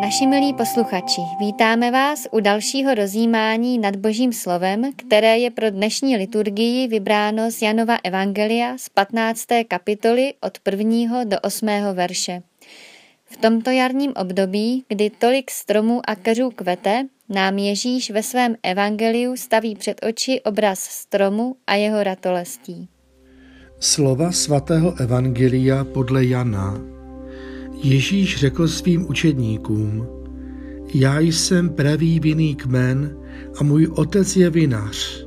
Naši milí posluchači, vítáme vás u dalšího rozjímání nad Božím slovem, které je pro dnešní liturgii vybráno z Janova Evangelia z 15. kapitoly od 1. do 8. verše. V tomto jarním období, kdy tolik stromů a keřů kvete, nám Ježíš ve svém evangeliu staví před oči obraz stromu a jeho ratolestí. Slova svatého evangelia podle Jana Ježíš řekl svým učedníkům, já jsem pravý vinný kmen a můj otec je vinař.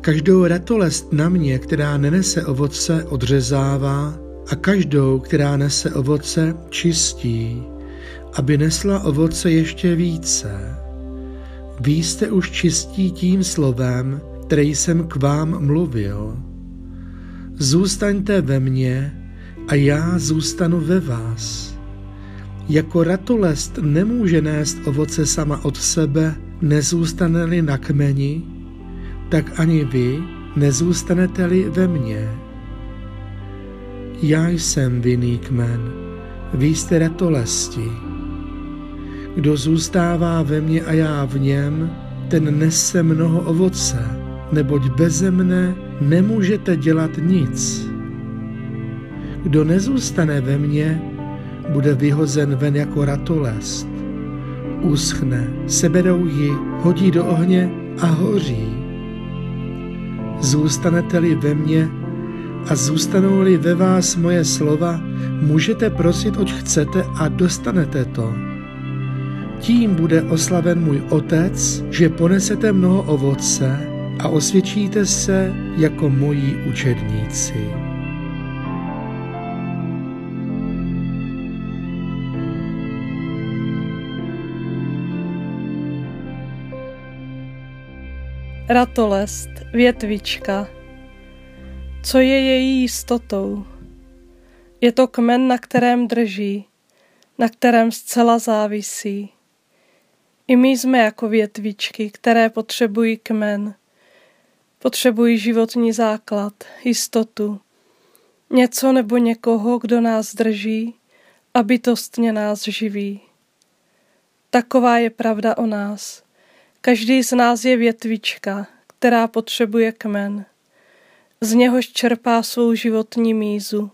Každou ratolest na mě, která nenese ovoce, odřezává a každou, která nese ovoce, čistí, aby nesla ovoce ještě více. Vy jste už čistí tím slovem, které jsem k vám mluvil. Zůstaňte ve mně a já zůstanu ve vás. Jako ratolest nemůže nést ovoce sama od sebe, nezůstane-li na kmeni, tak ani vy nezůstanete-li ve mně. Já jsem vinný kmen, vy jste ratolesti. Kdo zůstává ve mně a já v něm, ten nese mnoho ovoce, neboť beze mne nemůžete dělat nic. Kdo nezůstane ve mně, bude vyhozen ven jako ratolest. Uschne, seberou ji, hodí do ohně a hoří. Zůstanete-li ve mně a zůstanou-li ve vás moje slova, můžete prosit, oč chcete a dostanete to. Tím bude oslaven můj otec, že ponesete mnoho ovoce a osvědčíte se jako moji učedníci. Ratolest, větvička. Co je její jistotou? Je to kmen, na kterém drží, na kterém zcela závisí. I my jsme jako větvičky, které potřebují kmen. Potřebují životní základ, jistotu. Něco nebo někoho, kdo nás drží a bytostně nás živí. Taková je pravda o nás. Každý z nás je větvička, která potřebuje kmen. Z něhož čerpá svou životní mízu.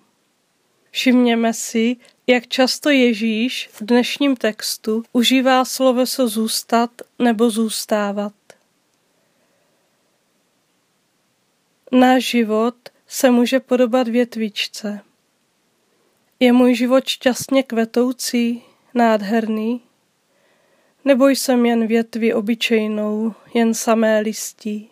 Všimněme si, jak často Ježíš v dnešním textu užívá sloveso zůstat nebo zůstávat. Náš život se může podobat větvičce. Je můj život šťastně kvetoucí, nádherný? Nebo jsem jen větvi obyčejnou, jen samé listí.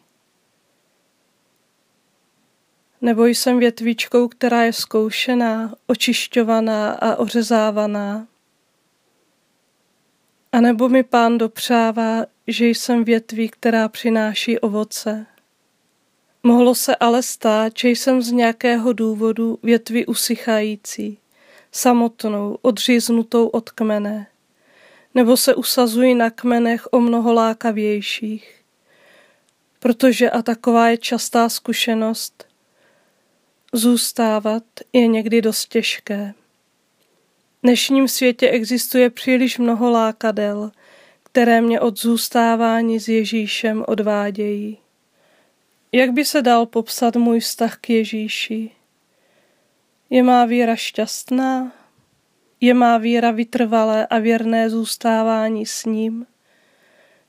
Nebo jsem větvičkou, která je zkoušená, očišťovaná a ořezávaná. A nebo mi pán dopřává, že jsem větví, která přináší ovoce. Mohlo se ale stát, že jsem z nějakého důvodu větvi usychající, samotnou, odříznutou od kmene nebo se usazují na kmenech o mnoho lákavějších. Protože a taková je častá zkušenost, zůstávat je někdy dost těžké. V dnešním světě existuje příliš mnoho lákadel, které mě od zůstávání s Ježíšem odvádějí. Jak by se dal popsat můj vztah k Ježíši? Je má víra šťastná? Je má víra vytrvalé a věrné zůstávání s ním?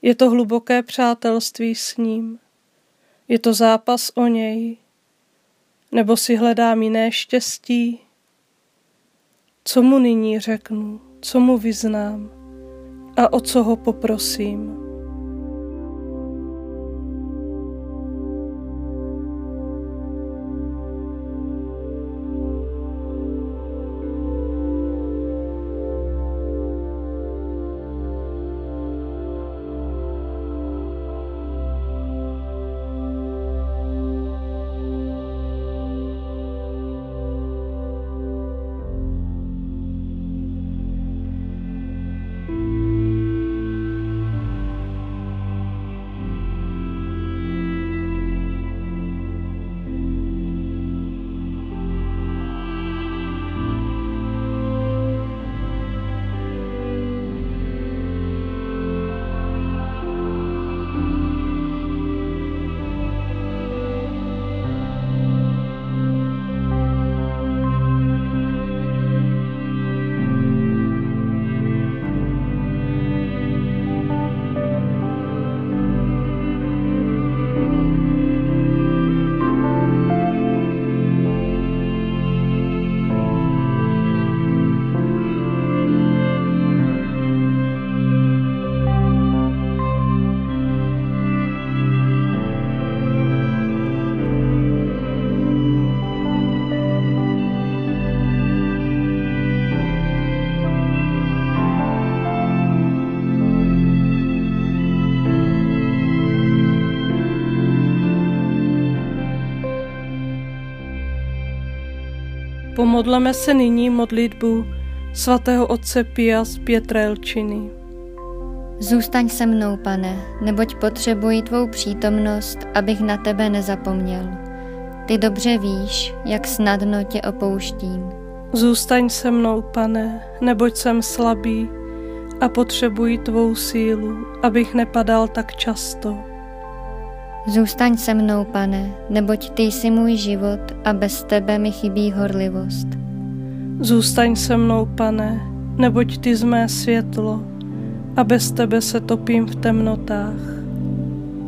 Je to hluboké přátelství s ním? Je to zápas o něj? Nebo si hledám jiné štěstí? Co mu nyní řeknu? Co mu vyznám? A o co ho poprosím? Pomodleme se nyní modlitbu svatého otce Pia z Pietrelčiny. Zůstaň se mnou, pane, neboť potřebuji tvou přítomnost, abych na tebe nezapomněl. Ty dobře víš, jak snadno tě opouštím. Zůstaň se mnou, pane, neboť jsem slabý a potřebuji tvou sílu, abych nepadal tak často. Zůstaň se mnou, pane, neboť ty jsi můj život a bez tebe mi chybí horlivost. Zůstaň se mnou, pane, neboť ty z mé světlo a bez tebe se topím v temnotách.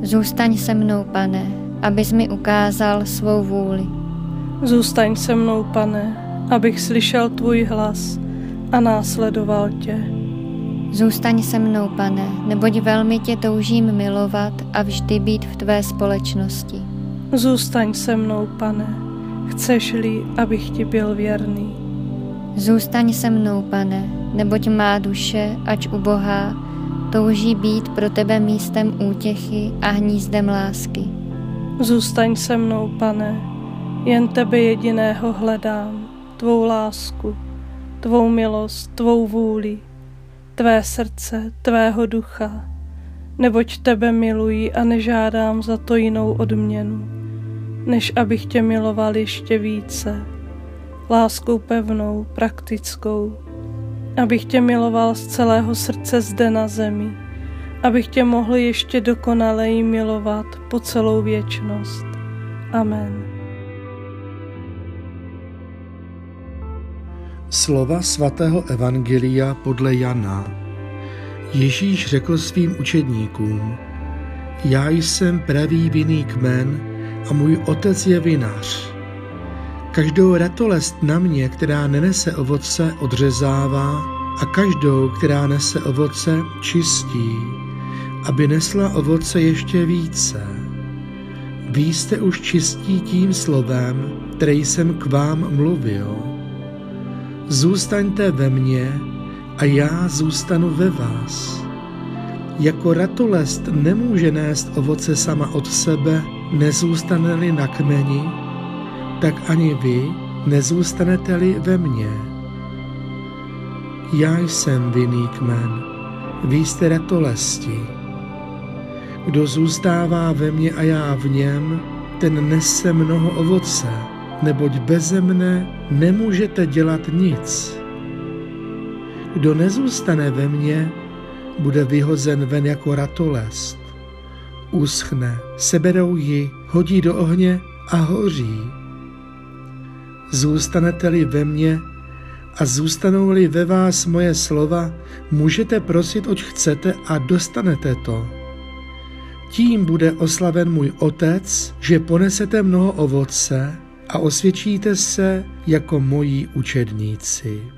Zůstaň se mnou, pane, abys mi ukázal svou vůli. Zůstaň se mnou, pane, abych slyšel tvůj hlas a následoval tě. Zůstaň se mnou, pane, neboť velmi tě toužím milovat a vždy být v tvé společnosti. Zůstaň se mnou, pane, chceš-li, abych ti byl věrný. Zůstaň se mnou, pane, neboť má duše, ač ubohá, touží být pro tebe místem útěchy a hnízdem lásky. Zůstaň se mnou, pane, jen tebe jediného hledám, tvou lásku, tvou milost, tvou vůli, tvé srdce, tvého ducha, neboť tebe miluji a nežádám za to jinou odměnu, než abych tě miloval ještě více, láskou pevnou, praktickou, abych tě miloval z celého srdce zde na zemi, abych tě mohl ještě dokonaleji milovat po celou věčnost. Amen. Slova svatého Evangelia podle Jana. Ježíš řekl svým učedníkům, já jsem pravý vinný kmen a můj otec je vinař. Každou ratolest na mě, která nenese ovoce, odřezává a každou, která nese ovoce, čistí, aby nesla ovoce ještě více. Vy jste už čistí tím slovem, které jsem k vám mluvil. Zůstaňte ve mně a já zůstanu ve vás. Jako ratolest nemůže nést ovoce sama od sebe, nezůstane-li na kmeni, tak ani vy nezůstanete-li ve mně. Já jsem vinný kmen, vy jste ratolesti. Kdo zůstává ve mně a já v něm, ten nese mnoho ovoce, neboť beze mne nemůžete dělat nic. Kdo nezůstane ve mně, bude vyhozen ven jako ratolest. Uschne, seberou ji, hodí do ohně a hoří. Zůstanete-li ve mně a zůstanou-li ve vás moje slova, můžete prosit, oč chcete a dostanete to. Tím bude oslaven můj Otec, že ponesete mnoho ovoce a osvědčíte se jako moji učedníci.